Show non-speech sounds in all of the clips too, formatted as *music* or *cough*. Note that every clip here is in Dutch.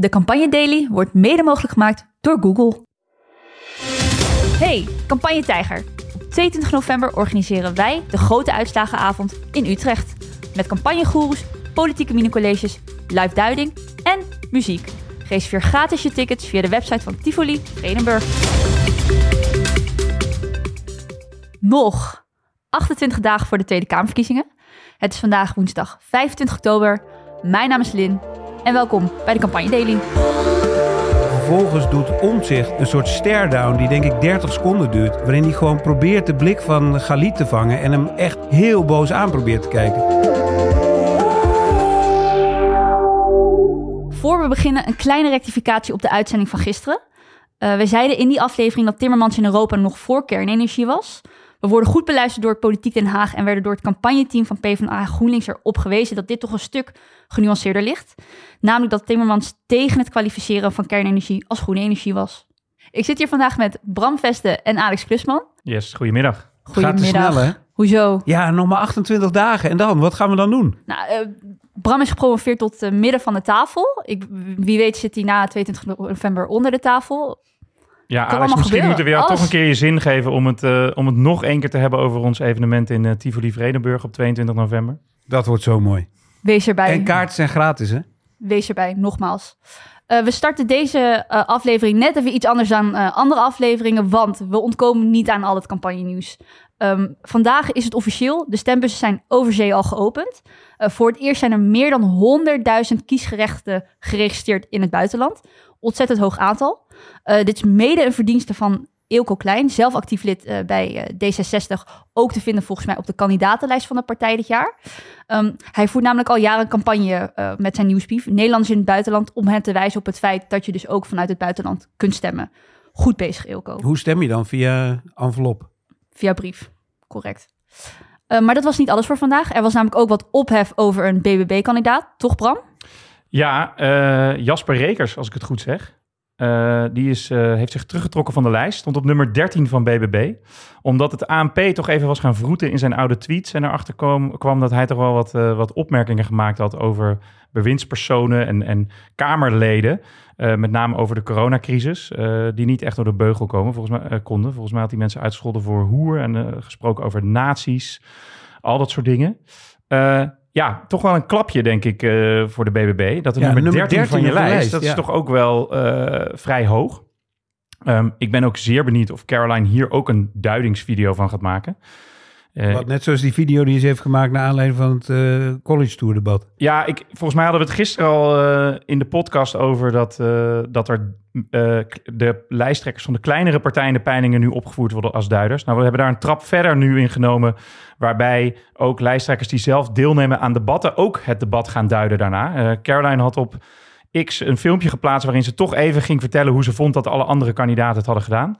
De Campagne Daily wordt mede mogelijk gemaakt door Google. Hey, Campagne Tijger. Op 22 november organiseren wij de grote uitslagenavond in Utrecht. Met campagnegoeroes, politieke minicolleges, live duiding en muziek. Reserveer gratis je tickets via de website van Tivoli Vredenburg. Nog 28 dagen voor de Tweede Kamerverkiezingen. Het is vandaag woensdag 25 oktober. Mijn naam is Lin en welkom bij de Campagne Daily. Vervolgens doet Omtzigt een soort stare-down die denk ik 30 seconden duurt. Waarin hij gewoon probeert de blik van Galit te vangen en hem echt heel boos aan probeert te kijken. Voor we beginnen een kleine rectificatie op de uitzending van gisteren. Uh, we zeiden in die aflevering dat Timmermans in Europa nog voor kernenergie was. We worden goed beluisterd door het Politiek Den Haag en werden door het campagneteam van PvdA GroenLinks erop gewezen dat dit toch een stuk genuanceerder ligt. Namelijk dat Timmermans tegen het kwalificeren van kernenergie als groene energie was. Ik zit hier vandaag met Bram Veste en Alex Klusman. Yes, goedemiddag. Goedemiddag. Gaat te snel, hè? Hoezo? Ja, nog maar 28 dagen. En dan? Wat gaan we dan doen? Nou, uh, Bram is gepromoveerd tot uh, midden van de tafel. Ik, wie weet zit hij na 22 november onder de tafel. Ja, Alex, misschien gebeuren. moeten we jou Alles. toch een keer je zin geven om het, uh, om het nog één keer te hebben over ons evenement in uh, Tivoli Vredenburg op 22 november. Dat wordt zo mooi. Wees erbij. En kaarten zijn gratis, hè? Wees erbij, nogmaals. Uh, we starten deze aflevering net even iets anders dan andere afleveringen, want we ontkomen niet aan al het campagnenieuws. Um, vandaag is het officieel. De stembussen zijn over zee al geopend. Uh, voor het eerst zijn er meer dan 100.000 kiesgerechten geregistreerd in het buitenland. Ontzettend hoog aantal. Uh, dit is mede een verdienste van Eelco Klein, zelf actief lid uh, bij D66. Ook te vinden volgens mij op de kandidatenlijst van de partij dit jaar. Um, hij voert namelijk al jaren een campagne met zijn nieuwsbrief. Nederlanders in het buitenland. Om hen te wijzen op het feit dat je dus ook vanuit het buitenland kunt stemmen. Goed bezig, Eelco. Hoe stem je dan? Via envelop? Via brief, correct. Uh, maar dat was niet alles voor vandaag. Er was namelijk ook wat ophef over een BBB-kandidaat, toch Bram? Ja, uh, Jasper Rekers, als ik het goed zeg. Uh, die is, heeft zich teruggetrokken van de lijst, stond op nummer 13 van BBB. Omdat het ANP toch even was gaan vroeten in zijn oude tweets. En erachter kwam, kwam dat hij toch wel wat, wat opmerkingen gemaakt had over bewindspersonen en, en Kamerleden. Met name over de coronacrisis, die niet echt door de beugel komen, volgens mij, konden. Volgens mij had hij mensen uitgescholden voor hoer en gesproken over nazi's, al dat soort dingen. Ja, toch wel een klapje, denk ik, voor de BBB. Dat er ja, nummer, nummer 13, 13 van je lijst, lijst dat ja. is toch ook wel vrij hoog. Um, ik ben ook zeer benieuwd of Caroline hier ook een duidingsvideo van gaat maken. Wat, net zoals die video die ze heeft gemaakt naar aanleiding van het uh, college tour debat. Ja, ik, volgens mij hadden we het gisteren al uh, in de podcast over dat, dat er de lijsttrekkers van de kleinere partijen in de peilingen nu opgevoerd worden als duiders. Nou, we hebben daar een trap verder nu in genomen, waarbij ook lijsttrekkers die zelf deelnemen aan debatten ook het debat gaan duiden daarna. Caroline had op X een filmpje geplaatst waarin ze toch even ging vertellen hoe ze vond dat alle andere kandidaten het hadden gedaan.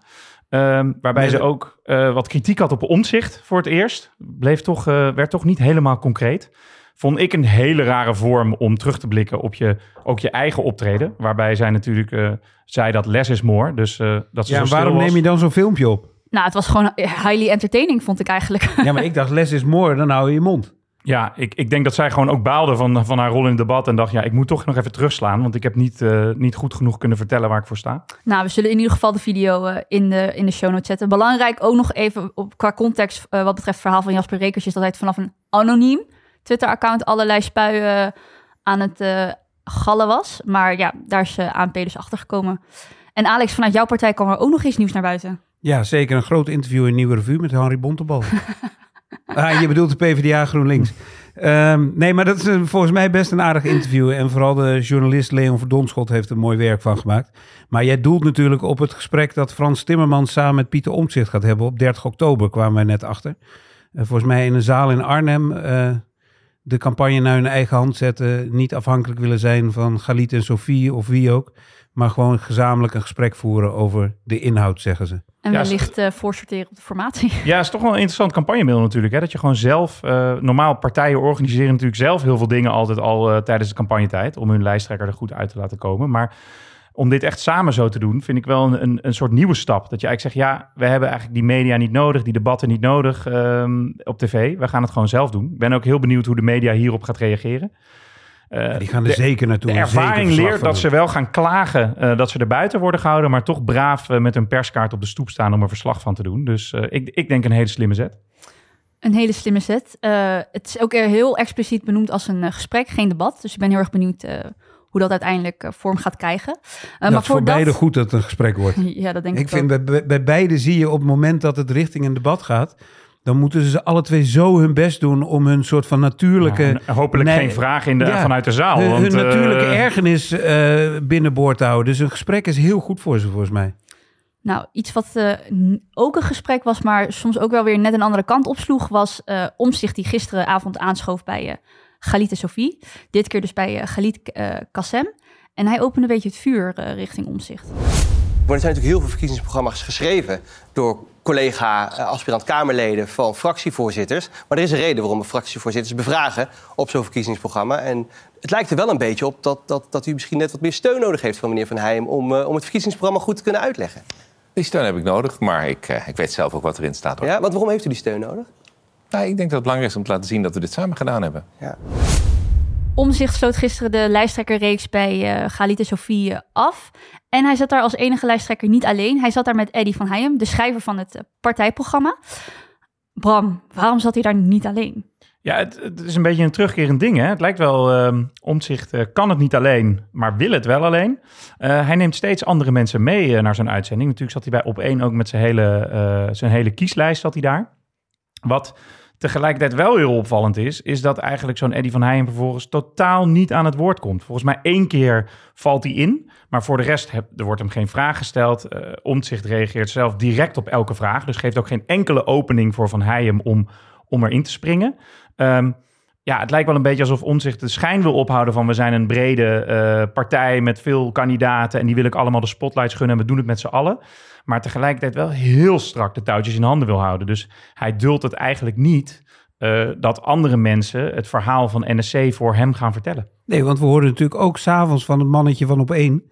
Um, waarbij nee, ze ook uh, wat kritiek had op omzicht voor het eerst. Bleef toch, uh, werd toch niet helemaal concreet. Vond ik een hele rare vorm om terug te blikken op je, ook je eigen optreden. Waarbij zij natuurlijk uh, zei dat less is more. Dus dat ze ja, zo waarom was. neem je dan zo'n filmpje op? Nou, het was gewoon highly entertaining, vond ik eigenlijk. Ja, maar ik dacht less is more, dan hou je je mond. Ja, ik, ik denk dat zij gewoon ook baalde van, van haar rol in het debat. En dacht, ja, ik moet toch nog even terugslaan. Want ik heb niet, uh, niet goed genoeg kunnen vertellen waar ik voor sta. Nou, we zullen in ieder geval de video uh, in, de, in de show notes zetten. Belangrijk ook nog even op, qua context uh, wat betreft het verhaal van Jasper Rekers... is dat hij het vanaf een anoniem Twitter-account allerlei spuien aan het gallen was. Maar ja, daar is ANP dus achter gekomen. En Alex, vanuit jouw partij kwam er ook nog eens nieuws naar buiten. Ja, zeker. Een groot interview in Nieuwe Revue met Henry Bontebal. *laughs* Ah, je bedoelt de PvdA GroenLinks. Um, nee, maar dat is volgens mij best een aardig interview. En vooral de journalist Leon Verdonschot heeft er mooi werk van gemaakt. Maar jij doelt natuurlijk op het gesprek dat Frans Timmermans samen met Pieter Omtzigt gaat hebben. Op 30 oktober kwamen wij net achter. Uh, volgens mij in een zaal in Arnhem uh, de campagne naar hun eigen hand zetten. Niet afhankelijk willen zijn van Galit en Sofie of wie ook. Maar gewoon gezamenlijk een gesprek voeren over de inhoud, zeggen ze. En Ja, wellicht uh, voorsorteren op de formatie. *laughs* Ja, het is toch wel een interessant campagnemiddel natuurlijk. Hè? Dat je gewoon zelf, uh, normaal partijen organiseren natuurlijk zelf heel veel dingen altijd al uh, tijdens de campagnetijd. Om hun lijsttrekker er goed uit te laten komen. Maar om dit echt samen zo te doen, vind ik wel een, een, een soort nieuwe stap. Dat je eigenlijk zegt, ja, we hebben eigenlijk die media niet nodig, die debatten niet nodig um, op tv. We gaan het gewoon zelf doen. Ik ben ook heel benieuwd hoe de media hierop gaat reageren. Eh, die gaan er de- zeker naartoe. de ervaring leert dat ze wel gaan klagen eh, dat ze er buiten worden gehouden, maar toch braaf eh, met hun perskaart op de stoep staan om er verslag van te doen. Dus eh, ik, ik denk een hele slimme zet. Een hele slimme set. Eh, het is ook heel expliciet benoemd als een gesprek, geen debat. Dus ik ben heel erg benieuwd eh, hoe dat uiteindelijk vorm gaat krijgen. Eh, dat is voor beide goed dat het een gesprek wordt. *laughs* Ja, dat denk ik, Ik vind ook. bij, bij beide zie je op het moment dat het richting een debat gaat, dan moeten ze alle twee zo hun best doen om hun soort van natuurlijke, Ja, hopelijk Nee. geen vragen in de, Ja. vanuit de zaal. hun, want, hun natuurlijke eh, ergernis eh, binnenboord te houden. Dus een gesprek is heel goed voor ze volgens mij. Nou, iets wat eh, ook een gesprek was, maar soms ook wel weer net een andere kant opsloeg, was eh Omzicht die gisteravond aanschoof bij Galit en Sophie. Dit keer dus bij eh Galit eh Kassem. En hij opende een beetje het vuur eh, richting Omzicht. Maar er zijn natuurlijk heel veel verkiezingsprogramma's geschreven door collega-aspirant-Kamerleden van fractievoorzitters. Maar er is een reden waarom we fractievoorzitters bevragen op zo'n verkiezingsprogramma. En het lijkt er wel een beetje op dat, dat, dat u misschien net wat meer steun nodig heeft van meneer Van Heijem om, eh, om het verkiezingsprogramma goed te kunnen uitleggen. Die steun heb ik nodig, maar ik, eh, ik weet zelf ook wat erin staat. Hoor. Ja, want waarom heeft u die steun nodig? Nou, ik denk dat het belangrijk is om te laten zien dat we dit samen gedaan hebben. Ja. Omzicht sloot gisteren de lijsttrekkerreeks bij eh Galit en Sophie eh, af. En hij zat daar als enige lijsttrekker niet alleen. Hij zat daar met Eddy van Heijem, de schrijver van het eh, partijprogramma. Bram, waarom zat hij daar niet alleen? Ja, het, is een beetje een terugkerend ding. Hè? Het lijkt wel, eh, kan het niet alleen, maar wil het wel alleen. Eh, hij neemt steeds andere mensen mee eh, naar zo'n uitzending. Natuurlijk zat hij bij Op1 ook met zijn hele, eh, zijn hele kieslijst zat hij daar. Wat tegelijkertijd wel heel opvallend is, is dat eigenlijk zo'n Eddy van Heijen vervolgens totaal niet aan het woord komt. Volgens mij één keer valt hij in, maar voor de rest er wordt hem geen vraag gesteld. Eh Omtzigt reageert zelf direct op elke vraag, dus geeft ook geen enkele opening voor Van Heijem om, om erin te springen. Ehm, ja, het lijkt wel een beetje alsof Omtzigt de schijn wil ophouden van we zijn een brede eh, partij met veel kandidaten en die wil ik allemaal de spotlights gunnen en we doen het met z'n allen. Maar tegelijkertijd wel heel strak de touwtjes in handen wil houden. Dus hij duldt het eigenlijk niet eh, dat andere mensen het verhaal van NSC voor hem gaan vertellen. Nee, want we hoorden natuurlijk ook s'avonds van het mannetje van op één.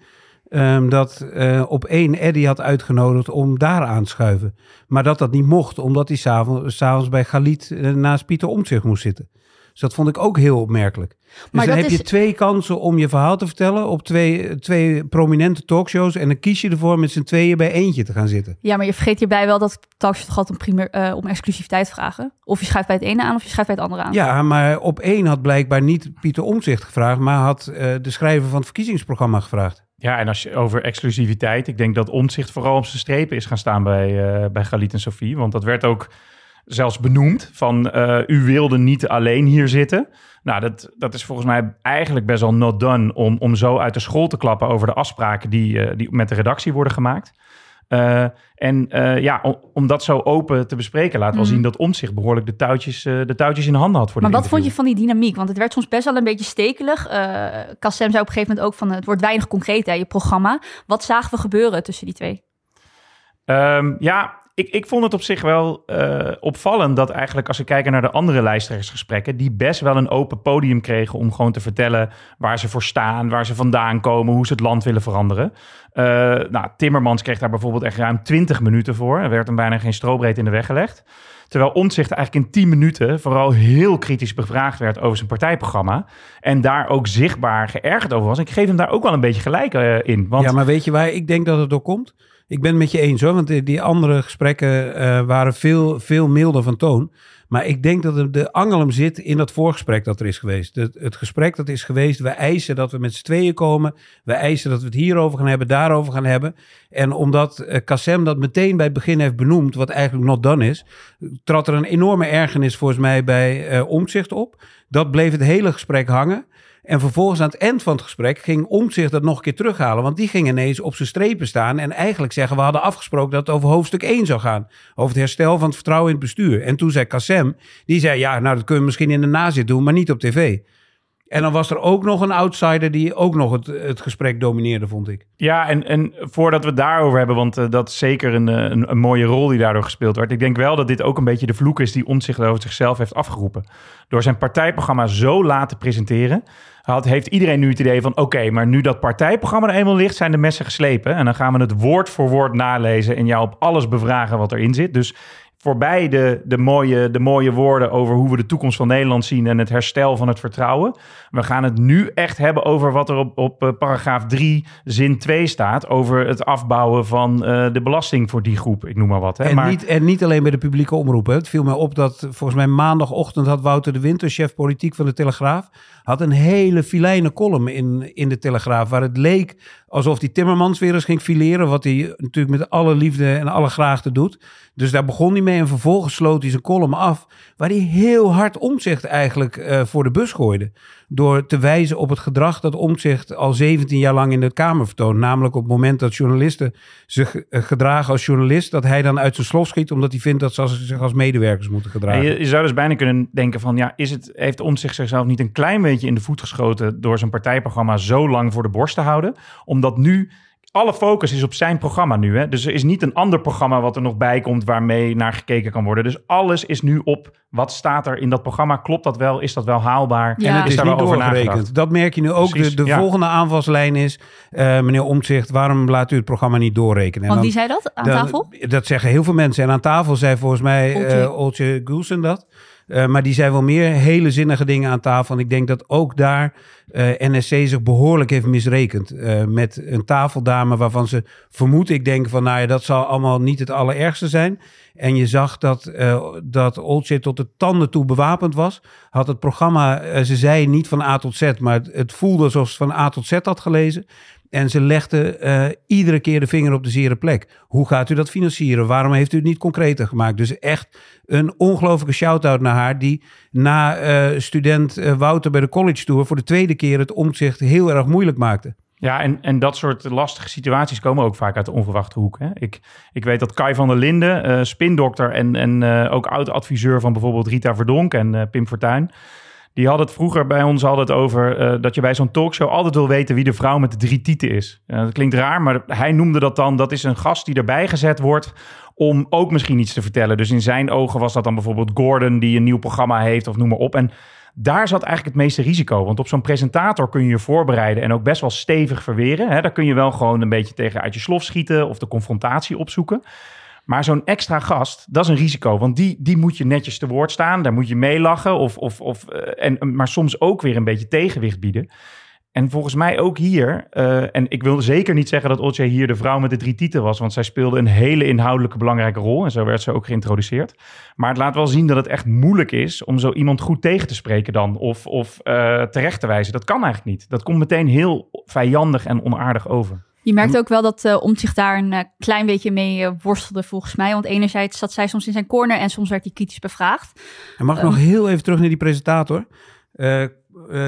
ehm, dat eh, op één Eddie had uitgenodigd om daar aan te schuiven. Maar dat dat niet mocht, omdat hij s'avonds, s'avonds bij Galit naast Pieter Omtzigt moest zitten. Dus dat vond ik ook heel opmerkelijk. Dus Maar dan heb is- je twee kansen om je verhaal te vertellen op twee, twee prominente talkshows. En dan kies je ervoor met z'n tweeën bij eentje te gaan zitten. Ja, maar je vergeet hierbij wel dat talkshows toch altijd om, eh, om exclusiviteit vragen. Of je schuift bij het ene aan of je schuift bij het andere aan. Ja, maar op één had blijkbaar niet Pieter Omtzigt gevraagd, maar had eh, de schrijver van het verkiezingsprogramma gevraagd. Ja, en als je over exclusiviteit, ik denk dat Omtzigt vooral op zijn strepen is gaan staan bij, eh, bij Galit en Sophie. Want dat werd ook zelfs benoemd van eh, u wilde niet alleen hier zitten. Nou, dat, dat is volgens mij eigenlijk best wel not done om, om zo uit de school te klappen over de afspraken die, eh, die met de redactie worden gemaakt. Eh, en ja, om, om dat zo open te bespreken, laat wel Mhm. zien dat Omtzigt behoorlijk de touwtjes, de touwtjes in handen had voor Maar wat vond je van die dynamiek? Want het werd soms best wel een beetje stekelig. Kassem zei op een gegeven moment ook van... het wordt weinig concreet, hè, je programma. Wat zagen we gebeuren tussen die twee? Ehm, ja, ik, ik vond het op zich wel eh, opvallend dat eigenlijk als we kijken naar de andere lijsttrekkersgesprekken, die best wel een open podium kregen om gewoon te vertellen waar ze voor staan, waar ze vandaan komen, hoe ze het land willen veranderen. Eh, nou, Timmermans kreeg daar bijvoorbeeld echt ruim 20 minuten voor. Er werd hem bijna geen strobreed in de weg gelegd. Terwijl Omtzigt eigenlijk in 10 minuten vooral heel kritisch bevraagd werd over zijn partijprogramma. En daar ook zichtbaar geërgerd over was. Ik geef hem daar ook wel een beetje gelijk eh, in. Want Ja, maar weet je waar ik denk dat het door komt? Ik ben het met je eens hoor, want die, andere gesprekken eh, waren veel, veel milder van toon. Maar ik denk dat de, angel hem zit in dat voorgesprek dat er is geweest. Het, het gesprek dat is geweest, we eisen dat we met z'n tweeën komen. We eisen dat we het hierover gaan hebben, daarover gaan hebben. En omdat Kassem dat meteen bij het begin heeft benoemd, wat eigenlijk not done is, trad er een enorme ergernis volgens mij bij eh Omtzigt op. Dat bleef het hele gesprek hangen. En vervolgens aan het eind van het gesprek ging Omtzigt dat nog een keer terughalen. Want die ging ineens op zijn strepen staan en eigenlijk zeggen... we hadden afgesproken dat het over hoofdstuk 1 zou gaan. Over het herstel van het vertrouwen in het bestuur. En toen zei Kassem, die zei... ja, nou dat kunnen we misschien in de nazit doen, maar niet op tv. En dan was er ook nog een outsider die ook nog het, het gesprek domineerde, vond ik. Ja, en, en voordat we het daarover hebben, want eh, dat is zeker een, eh, een, een mooie rol die daardoor gespeeld werd. Ik denk wel dat dit ook een beetje de vloek is die Omtzigt over zichzelf heeft afgeroepen. Door zijn partijprogramma zo laat te presenteren, heeft iedereen nu het idee van... oké, maar nu dat partijprogramma er eenmaal ligt, zijn de messen geslepen. En dan gaan we het woord voor woord nalezen en jou op alles bevragen wat erin zit. Dus voorbij de, de, mooie, de mooie woorden over hoe we de toekomst van Nederland zien en het herstel van het vertrouwen. We gaan het nu echt hebben over wat er op, op eh, paragraaf 3, zin 2 staat. Over het afbouwen van eh, de belasting voor die groep. Ik noem maar wat. Hè. En, maar, niet, en niet alleen bij de publieke omroepen. Het viel mij op dat volgens mij maandagochtend had Wouter de Winter, chef politiek van de Telegraaf, had een hele filijne column in, in de Telegraaf. Waar het leek alsof die Timmermans weer eens ging fileren. Wat hij natuurlijk met alle liefde en alle graagte doet. Dus daar begon hij mee en vervolgens sloot hij zijn column af. Waar hij heel hard omzicht eigenlijk eh, voor de bus gooide. Door te wijzen op het gedrag dat omzicht al 17 jaar lang in de Kamer vertoont. Namelijk op het moment dat journalisten zich eh, gedragen als journalist. Dat hij dan uit zijn slof schiet omdat hij vindt dat ze zich als medewerkers moeten En gedragen. je, je zou dus bijna kunnen denken van, ja, is het, heeft Omtzigt zichzelf niet een klein beetje in de voet geschoten door zijn partijprogramma zo lang voor de borst te houden? Omdat nu alle focus is op zijn programma nu. Hè? Dus er is niet een ander programma wat er nog bij komt waarmee naar gekeken kan worden. Dus alles is nu op wat staat er in dat programma. Klopt dat wel? Is dat wel haalbaar? Ja. En het Is is daar niet doorgerekend. nagedacht? Dat merk je nu ook. Precies, de de ja. volgende aanvalslijn is, eh, meneer Omtzigt, waarom laat u het programma niet doorrekenen? En Want dan- wie zei dat aan dan- tafel? Dat zeggen heel veel mensen. En aan tafel zei volgens mij Oltje. eh Oltje Gulsen dat. Eh, maar die zei wel meer hele zinnige dingen aan tafel. En ik denk dat ook daar eh, NSC zich behoorlijk heeft misrekend. eh, met een tafeldame waarvan ze vermoedt. Ik denk van, nou ja, dat zal allemaal niet het allerergste zijn. En je zag dat, dat tot de tanden toe bewapend was. Had het programma, ze zei niet van A tot Z, maar het, het voelde alsof ze van A tot Z had gelezen. En ze legde eh, iedere keer de vinger op de zere plek. Hoe gaat u dat financieren? Waarom heeft u het niet concreter gemaakt? Dus echt een ongelofelijke shout-out naar haar... die na eh, student eh, Wouter bij de college tour... voor de tweede keer het omzicht heel erg moeilijk maakte. Ja, en, en dat soort lastige situaties komen ook vaak uit de onverwachte hoek. Hè? Ik, ik weet dat Kai van der Linden, spindokter en, en ook oud-adviseur van bijvoorbeeld Rita Verdonk en Pim Fortuyn... Die had het vroeger bij ons altijd over eh, dat je bij zo'n talkshow altijd wil weten wie de vrouw met de drie tieten is. Dat klinkt raar, maar hij noemde dat dan, dat is een gast die erbij gezet wordt om ook misschien iets te vertellen. Dus in zijn ogen was dat dan bijvoorbeeld Gordon die een nieuw programma heeft of noem maar op. En daar zat eigenlijk het meeste risico. Want op zo'n presentator kun je je voorbereiden en ook best wel stevig verweren. Hè? Daar kun je wel gewoon een beetje tegen uit je slof schieten of de confrontatie opzoeken. Maar zo'n extra gast, dat is een risico. Want die, die moet je netjes te woord staan. Daar moet je meelachen. Of, of, of, eh, en, maar soms ook weer een beetje tegenwicht bieden. En volgens mij ook hier, eh, en ik wil zeker niet zeggen dat Olcay hier de vrouw met de drie tieten was, want zij speelde een hele inhoudelijke belangrijke rol en zo werd ze ook geïntroduceerd. Maar het laat wel zien dat het echt moeilijk is om zo iemand goed tegen te spreken dan, of, of eh, terecht te wijzen. Dat kan eigenlijk niet. Dat komt meteen heel vijandig en onaardig over. Je merkt ook wel dat uh, Omtzigt daar een uh, klein beetje mee uh, worstelde volgens mij. Want enerzijds zat zij soms in zijn corner en soms werd hij kritisch bevraagd. En mag ik nog heel even terug naar die presentator?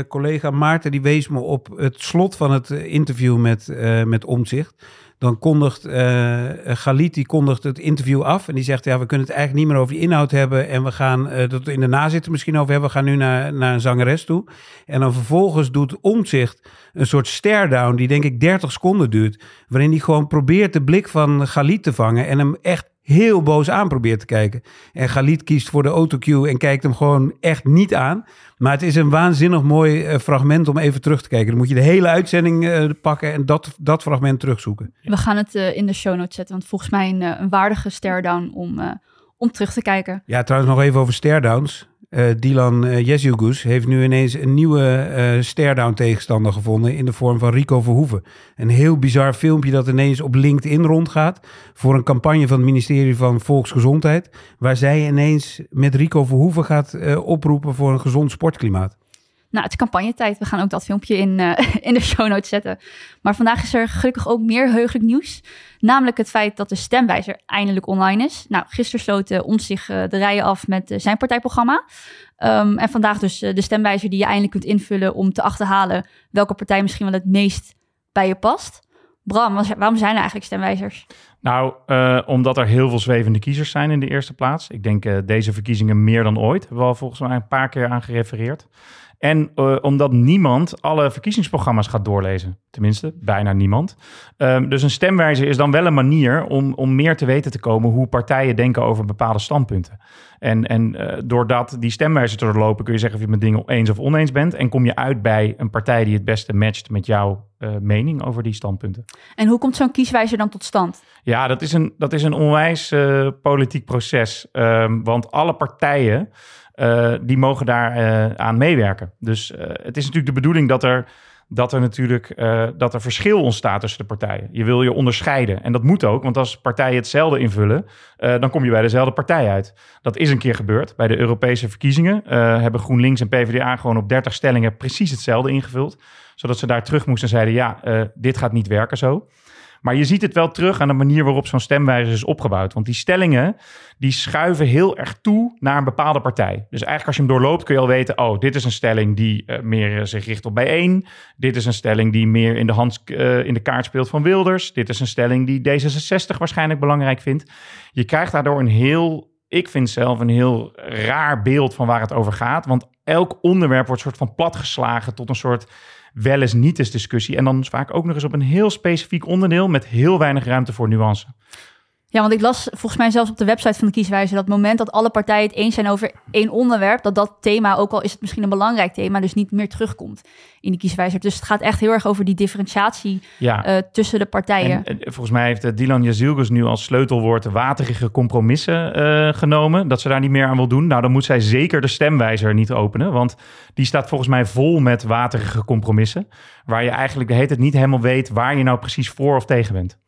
Collega Maarten die wees me op het slot van het interview met, met Omtzigt. Dan kondigt uh, Galit die kondigt het interview af. En die zegt, ja, we kunnen het eigenlijk niet meer over die inhoud hebben. En we gaan uh, dat in de nazitten misschien over hebben. We gaan nu naar, naar een zangeres toe. En dan vervolgens doet Omtzigt een soort stare-down die denk ik 30 seconden duurt. Waarin hij gewoon probeert de blik van Galit te vangen. En hem echt heel boos aan probeert te kijken. En Galit kiest voor de autocue en kijkt hem gewoon echt niet aan. Maar het is een waanzinnig mooi uh, fragment om even terug te kijken. Dan moet je de hele uitzending uh, pakken en dat, dat fragment terugzoeken. We gaan het uh, in de show notes zetten, want volgens mij een, een waardige stare-down om, om terug te kijken. Ja, trouwens nog even over stare-downs. Uh, Dylan uh, heeft nu ineens een nieuwe uh, stare-down tegenstander gevonden in de vorm van Rico Verhoeven. Een heel bizar filmpje dat ineens op LinkedIn rondgaat voor een campagne van het ministerie van Volksgezondheid, waar zij ineens met Rico Verhoeven gaat oproepen voor een gezond sportklimaat. Nou, het is campagnetijd. We gaan ook dat filmpje in, uh, *laughs* in de show notes zetten. Maar vandaag is er gelukkig ook meer heugelijk nieuws. Namelijk het feit dat de stemwijzer eindelijk online is. Nou, gisteren sloot uh, ons zich uh, de rijen af met zijn partijprogramma. Um, en vandaag dus de stemwijzer die je eindelijk kunt invullen om te achterhalen welke partij misschien wel het meest bij je past. Bram, waarom zijn er eigenlijk stemwijzers? Nou, omdat er heel veel zwevende kiezers zijn in de eerste plaats. Ik denk deze verkiezingen meer dan ooit. Hebben al volgens mij een paar keer aan gerefereerd. En uh, omdat niemand alle verkiezingsprogramma's gaat doorlezen. Tenminste, bijna niemand. Um, dus een stemwijzer is dan wel een manier om, om meer te weten te komen hoe partijen denken over bepaalde standpunten. En, en uh, doordat die stemwijzer te doorlopen kun je zeggen of je met dingen eens of oneens bent. En kom je uit bij een partij die het beste matcht met jouw uh, mening over die standpunten. En hoe komt zo'n kieswijzer dan tot stand? Ja, dat is een, dat is een onwijs eh, politiek proces. Ehm, want alle partijen eh, die mogen daar eh, aan meewerken. Dus eh, het is natuurlijk de bedoeling dat er, dat er natuurlijk dat er verschil ontstaat tussen de partijen. Je wil je onderscheiden. En dat moet ook, want als partijen hetzelfde invullen, dan kom je bij dezelfde partij uit. Dat is een keer gebeurd. Bij de Europese verkiezingen hebben GroenLinks en PvdA gewoon op 30 stellingen precies hetzelfde ingevuld. Zodat ze daar terug moesten en zeiden, ja, dit gaat niet werken zo. Maar je ziet het wel terug aan de manier waarop zo'n stemwijzer is opgebouwd. Want die stellingen, die schuiven heel erg toe naar een bepaalde partij. Dus eigenlijk als je hem doorloopt kun je al weten... oh, dit is een stelling die eh, meer eh, zich richt op bijeen. Dit is een stelling die meer in de, hand, eh, in de kaart speelt van Wilders. Dit is een stelling die D66 waarschijnlijk belangrijk vindt. Je krijgt daardoor een heel... Ik vind zelf een heel raar beeld van waar het over gaat. Want elk onderwerp wordt soort van platgeslagen tot een soort wel eens niet eens discussie. En dan vaak ook nog eens op een heel specifiek onderdeel met heel weinig ruimte voor nuance. Ja, want ik las volgens mij zelfs op de website van de kieswijzer... dat het moment dat alle partijen het eens zijn over één onderwerp... dat dat thema, ook al is het misschien een belangrijk thema... dus niet meer terugkomt in die kieswijzer. Dus het gaat echt heel erg over die differentiatie Ja. eh, tussen de partijen. En, eh, volgens mij heeft eh, Dylan Jazilgus nu als sleutelwoord waterige compromissen genomen. Dat ze daar niet meer aan wil doen. Nou, dan moet zij zeker de stemwijzer niet openen. Want die staat volgens mij vol met waterige compromissen. Waar je eigenlijk de hele tijd niet helemaal weet waar je nou precies voor of tegen bent.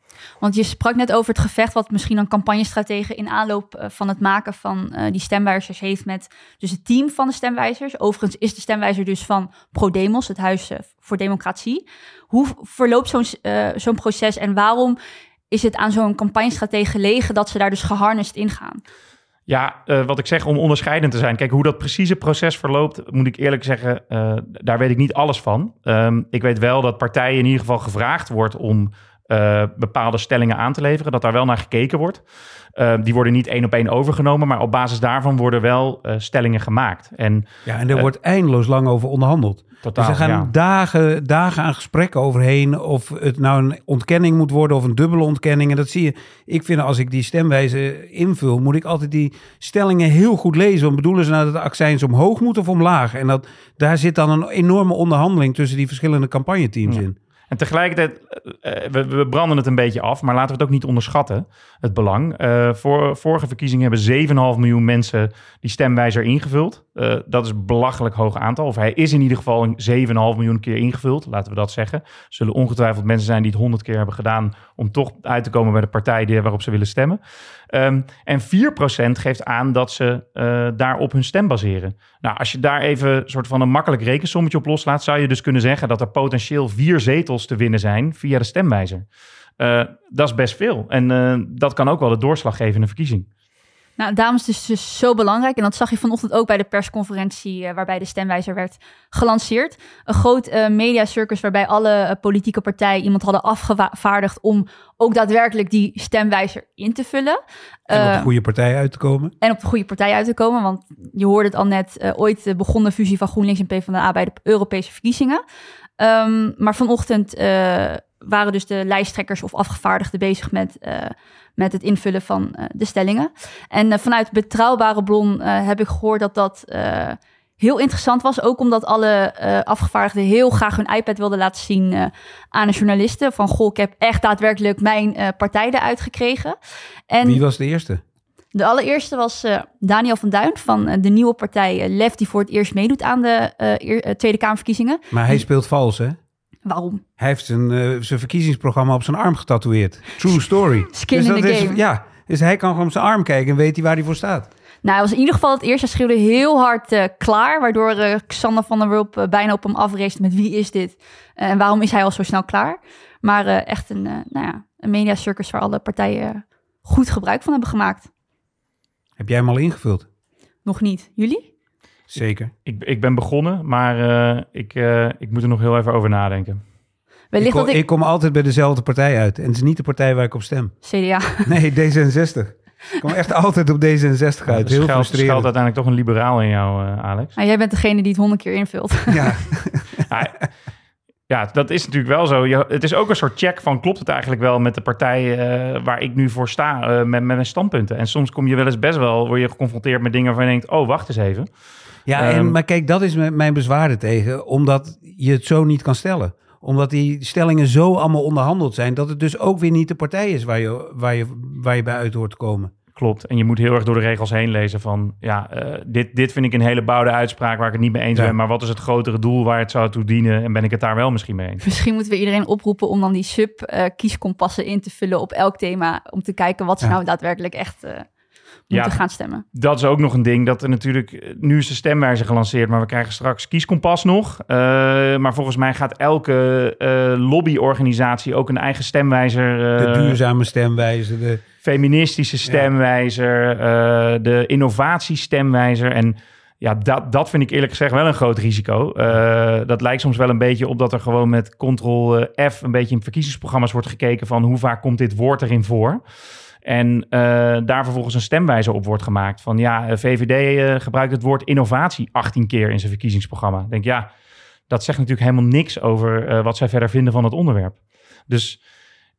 Want je sprak net over het gevecht wat misschien een campagnestratege in aanloop eh, van het maken van eh, die stemwijzers heeft met dus het team van de stemwijzers. Overigens is de stemwijzer dus van ProDemos, het Huis eh, voor Democratie. Hoe verloopt zo'n zo'n proces en waarom is het aan zo'n campagnestratege gelegen dat ze daar dus geharnest in gaan? Ja, wat ik zeg om onderscheidend te zijn. Kijk, hoe dat precieze proces verloopt, moet ik eerlijk zeggen, daar weet ik niet alles van. Ehm, ik weet wel dat partijen in ieder geval gevraagd wordt om eh, bepaalde stellingen aan te leveren, dat daar wel naar gekeken wordt. Ehm, die worden niet één op één overgenomen, maar op basis daarvan worden wel eh, stellingen gemaakt. En Ja, en er Eh, wordt eindeloos lang over onderhandeld. totaal, dus er gaan ja. dagen, dagen aan gesprekken overheen. Of het nou een ontkenning moet worden of een dubbele ontkenning. En dat zie je. Ik vind als ik die stemwijze invul, moet ik altijd die stellingen heel goed lezen. Want bedoelen ze nou dat de accijns omhoog moet of omlaag? En dat, daar zit dan een enorme onderhandeling tussen die verschillende campagneteams Ja. in. En tegelijkertijd, eh, we, we branden het een beetje af, maar laten we het ook niet onderschatten, het belang. Eh, voor, vorige verkiezingen hebben 7,5 miljoen mensen die stemwijzer ingevuld. Eh, dat is een belachelijk hoog aantal. Of hij is in ieder geval een 7,5 miljoen keer ingevuld, laten we dat zeggen. Zullen ongetwijfeld mensen zijn die het 100 keer hebben gedaan om toch uit te komen bij de partij waarop ze willen stemmen. Ehm, en 4% geeft aan dat ze eh, daarop hun stem baseren. Nou, als je daar even soort van een makkelijk rekensommetje op loslaat, zou je dus kunnen zeggen dat er potentieel vier zetels te winnen zijn via de stemwijzer. Eh, dat is best veel. En eh, dat kan ook wel de doorslag geven in een verkiezing. Nou, daarom is het dus, dus zo belangrijk. En dat zag je vanochtend ook bij de persconferentie eh, waarbij de stemwijzer werd gelanceerd. Een groot eh mediacircus waarbij alle eh, politieke partijen iemand hadden afgevaardigd om ook daadwerkelijk die stemwijzer in te vullen. En op de goede partij uit te komen. en op de goede partij uit te komen. Want je hoorde het al net, ooit begon de fusie van GroenLinks en PvdA bij de Europese verkiezingen. Ehm, maar vanochtend waren dus de lijsttrekkers of afgevaardigden bezig met, met het invullen van eh, de stellingen. En eh, vanuit betrouwbare bron eh, heb ik gehoord dat dat heel interessant was. Ook omdat alle afgevaardigden heel graag hun iPad wilden laten zien aan de journalisten. Van, goh, ik heb echt daadwerkelijk mijn eh, partij eruit gekregen. En Wie was de eerste? de allereerste was Daniel van Duin van de nieuwe partij LEF... die voor het eerst meedoet aan de Tweede Kamerverkiezingen. Maar hij speelt vals, hè? Waarom? Hij heeft zijn, eh, zijn verkiezingsprogramma op zijn arm getatoeëerd. True story. *laughs* Skin dus in the is, game. Ja, dus hij kan gewoon op zijn arm kijken en weet hij waar hij voor staat. Nou, hij was in ieder geval het eerst. Hij schreeuwde heel hard eh, klaar... waardoor eh, Xander van der Wulp bijna op hem afreest met wie is dit? En waarom is hij al zo snel klaar? Maar echt een, nou ja, een mediacircus waar alle partijen goed gebruik van hebben gemaakt. Heb jij hem al ingevuld? Nog niet. Jullie? Zeker. Ik, ik ben begonnen, maar eh, ik, eh, ik moet er nog heel even over nadenken. Wellicht Ik kom, dat ik... ik kom altijd bij dezelfde partij uit. En het is niet de partij waar ik op stem. CDA. *laughs* Nee, D66. Ik kom echt altijd op D66 uit. Er Heel schuilt, schuilt frustrerend. uiteindelijk toch een liberaal in jou, eh, Alex. Nou, jij bent degene die het honderd keer invult. *laughs* Ja, Ja, *laughs* ja, dat is natuurlijk wel zo. Je, het is ook een soort check van klopt het eigenlijk wel met de partij waar ik nu voor sta, eh, met, met mijn standpunten. En soms kom je wel eens best wel, word je geconfronteerd met dingen waarvan je denkt, oh, wacht eens even. Ja Ehm. en, maar kijk, dat is mijn mijn bezwaar er tegen. Omdat je het zo niet kan stellen. Omdat die stellingen zo allemaal onderhandeld zijn, dat het dus ook weer niet de partij is waar je, waar je, waar je bij uit hoort te komen. Klopt. En je moet heel erg door de regels heen lezen van... ja, eh, dit, dit vind ik een hele boude uitspraak waar ik het niet mee eens Ja. ben... maar wat is het grotere doel waar het zou toe dienen... en ben ik het daar wel misschien mee eens? Misschien moeten we iedereen oproepen om dan die sub-kieskompassen in te vullen op elk thema. Om te kijken wat ze Ja. nou daadwerkelijk echt Ja. gaan stemmen. Dat is ook nog een ding, dat er natuurlijk... eh, Nu is de stemwijzer gelanceerd, maar we krijgen straks kieskompas nog. Eh, maar volgens mij gaat elke eh, lobbyorganisatie ook een eigen stemwijzer... De duurzame stemwijze, de, feministische stemwijzer, eh, de innovatiestemwijzer. En ja, dat, dat vind ik eerlijk gezegd wel een groot risico. Eh, dat lijkt soms wel een beetje op dat er gewoon met Ctrl-F een beetje in verkiezingsprogramma's wordt gekeken van hoe vaak komt dit woord erin voor. En eh, daar vervolgens een stemwijzer op wordt gemaakt. Van ja, eh, VVD eh, gebruikt het woord innovatie 18 keer in zijn verkiezingsprogramma. Ik denk ja, dat zegt natuurlijk helemaal niks over wat zij verder vinden van het onderwerp. Dus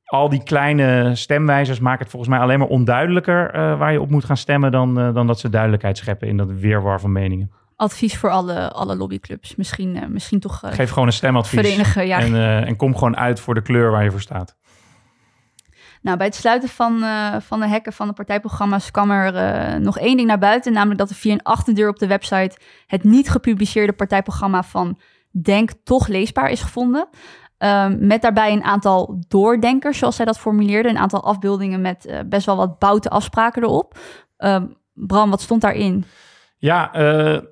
al die kleine stemwijzers maken het volgens mij alleen maar onduidelijker waar je op moet gaan stemmen dan, dan dat ze duidelijkheid scheppen in dat weerwar van meningen. Advies voor alle, alle lobbyclubs. Misschien, misschien toch Geef gewoon een stemadvies verenigen. Ja. en, en kom gewoon uit voor de kleur waar je voor staat. Nou, bij het sluiten van, eh, van de hekken van de partijprogramma's kwam er eh, nog één ding naar buiten. Namelijk dat er via een achterdeur op de website het niet gepubliceerde partijprogramma van Denk toch leesbaar is gevonden. Ehm, met daarbij een aantal doordenkers, zoals zij dat formuleerde. Een aantal afbeeldingen met eh, best wel wat boute afspraken erop. Ehm, Bram, wat stond daarin? Ja,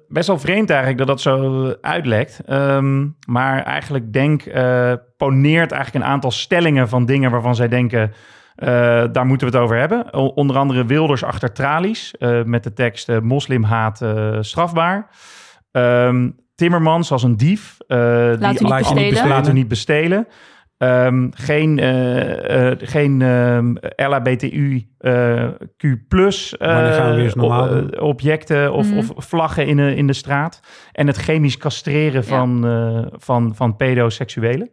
best wel vreemd eigenlijk dat dat zo uitlekt. Ehm, maar eigenlijk denk, poneert eigenlijk een aantal stellingen van dingen waarvan zij denken... eh, daar moeten we het over hebben. O- onder andere Wilders achter tralies eh, met de tekst eh, moslimhaat eh, strafbaar. Ehm, Timmermans als een dief. eh, Laat u die niet laat je bestelen. Laat u niet bestelen. Ehm, geen eh, eh, geen ehm LHBTIQ plus Maar dan gaan we weer eens normaal eh, doen. objecten of, of vlaggen in de, in de straat. En het chemisch castreren van, eh, van, van pedoseksuelen.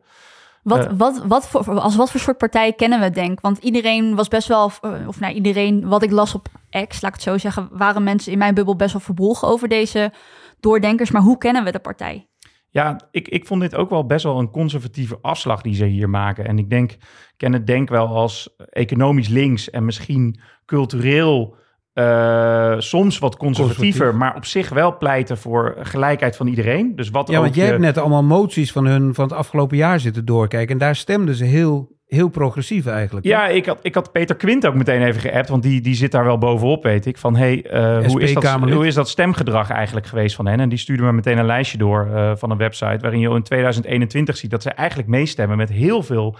Wat, wat, wat voor, als wat voor soort partij kennen we Denk? Want iedereen was best wel, eh, of nou iedereen, wat ik las op X, laat ik het zo zeggen, waren mensen in mijn bubbel best wel verbolgen over deze doordenkers. Maar hoe kennen we de partij? Ja, ik, ik vond dit ook wel best wel een conservatieve afslag die ze hier maken. En ik denk, ken het denk wel als economisch links en misschien cultureel eh, soms wat conservatiever, Conservatief. maar op zich wel pleiten voor gelijkheid van iedereen. Dus wat Ja, want jij je- hebt net allemaal moties van hun van het afgelopen jaar zitten doorkijken. En daar stemden ze heel, heel progressief eigenlijk. Ja, ik had, ik had Peter Quint ook meteen even geappt, want die, die zit daar wel bovenop, weet ik. Van, hey, eh, hoe, is dat, hoe is dat stemgedrag eigenlijk geweest van hen? En die stuurde me meteen een lijstje door eh, van een website... waarin je in 2021 ziet dat ze eigenlijk meestemmen met heel veel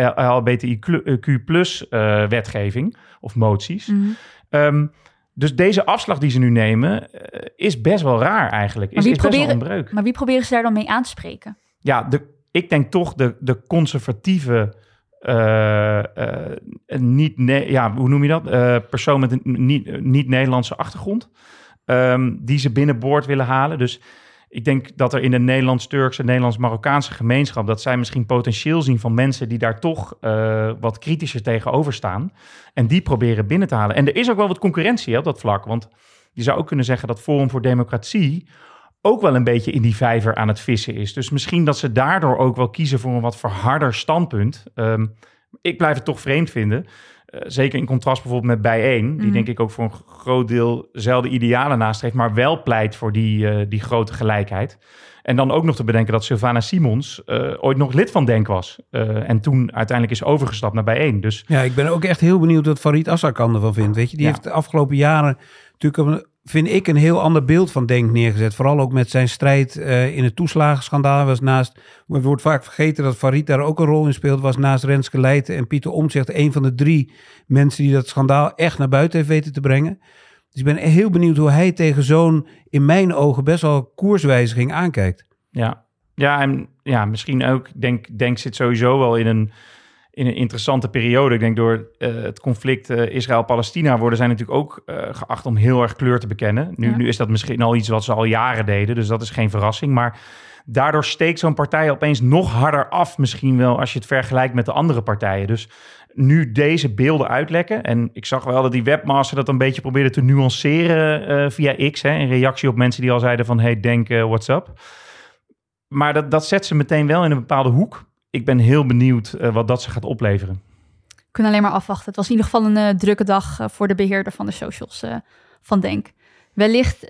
pro-LBTIQ plus eh, wetgeving of moties. Ehm, dus deze afslag die ze nu nemen eh, is best wel raar eigenlijk. Is, Maar wie is best wel een breuk. Maar wie proberen ze daar dan mee aan te spreken? Ja, de, ik denk toch de, de conservatieve, eh, eh, niet, ne- ja, hoe noem je dat? Eh, persoon met een niet, niet-Nederlandse achtergrond, ehm, die ze binnenboord willen halen. Dus ik denk dat er in de Nederlands-Turkse, Nederlands-Marokkaanse gemeenschap, dat zij misschien potentieel zien van mensen die daar toch eh, wat kritischer tegenover staan. En die proberen binnen te halen. En er is ook wel wat concurrentie op dat vlak. Want je zou ook kunnen zeggen dat Forum voor Democratie ook wel een beetje in die vijver aan het vissen is. Dus misschien dat ze daardoor ook wel kiezen voor een wat verharder standpunt. Ehm, ik blijf het toch vreemd vinden. Eh, zeker in contrast bijvoorbeeld met Bijeen, die Mhm. denk ik ook voor een groot deel zelfde idealen nastreeft, maar wel pleit voor die, eh, die grote gelijkheid. En dan ook nog te bedenken dat Sylvana Simons eh, ooit nog lid van Denk was. eh, en toen uiteindelijk is overgestapt naar Bijeen. Dus Ja, ik ben ook echt heel benieuwd wat Farid Azarkan ervan vindt. Weet je, die Ja. heeft de afgelopen jaren natuurlijk, een- vind ik, een heel ander beeld van Denk neergezet. Vooral ook met zijn strijd eh, in het toeslagenschandaal. Was naast, het wordt vaak vergeten dat Farid daar ook een rol in speelt. Was naast Renske Leijten en Pieter Omtzigt een van de drie mensen die dat schandaal echt naar buiten heeft weten te brengen. Dus ik ben heel benieuwd hoe hij tegen zo'n, in mijn ogen, best wel koerswijziging aankijkt. Ja, ja en ja, misschien ook, denk, denk zit sowieso wel in een, in een interessante periode. Ik denk door eh, het conflict eh, Israël-Palestina worden zij natuurlijk ook eh, geacht om heel erg kleur te bekennen. Nu, Ja. nu is dat misschien al iets wat ze al jaren deden, dus dat is geen verrassing. Maar daardoor steekt zo'n partij opeens nog harder af, misschien wel als je het vergelijkt met de andere partijen. Dus nu deze beelden uitlekken. En ik zag wel dat die webmaster dat een beetje probeerde te nuanceren via X. Hè, in reactie op mensen die al zeiden van... hey, denk, what's up? maar dat, dat zet ze meteen wel in een bepaalde hoek. Ik ben heel benieuwd eh, wat dat ze gaat opleveren. We kunnen alleen maar afwachten. Het was in ieder geval een eh, drukke dag eh, voor de beheerder van de socials van Denk. Wellicht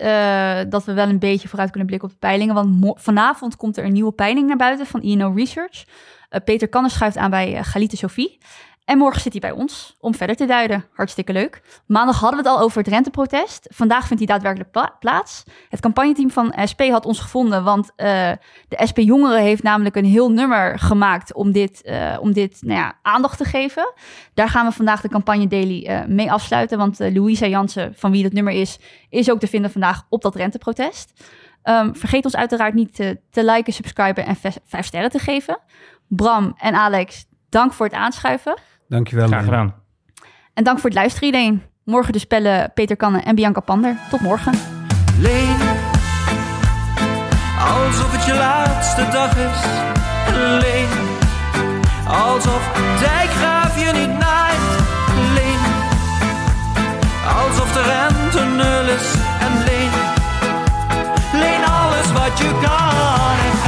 dat we wel een beetje vooruit kunnen blikken op de peilingen. Want vanavond komt er een nieuwe peiling naar buiten van INO Research. Eh, Peter Kanner schuift aan bij uh, Galite Sophie. En morgen zit hij bij ons om verder te duiden. Hartstikke leuk. Maandag hadden we het al over het renteprotest. Vandaag vindt hij daadwerkelijk pla- plaats. Het campagneteam van SP had ons gevonden, want eh, de SP Jongeren heeft namelijk een heel nummer gemaakt om dit, eh, om dit nou ja, aandacht te geven. Daar gaan we vandaag de campagne daily eh, mee afsluiten, want Louisa Jansen, van wie dat nummer is, is ook te vinden vandaag op dat renteprotest. Ehm, vergeet ons uiteraard niet te, te liken, subscriben en vijf sterren te geven. Bram en Alex, dank voor het aanschuiven. Dankjewel. Graag gedaan. En dank voor het luisteren iedereen. Morgen dus de spellen Peter Kannen en Bianca Pander. Tot morgen. Leen, alsof het je laatste dag is. Leen, alsof dijkgraaf je niet naait. Leen, alsof de rente nul is. En leen, leen alles wat je kan.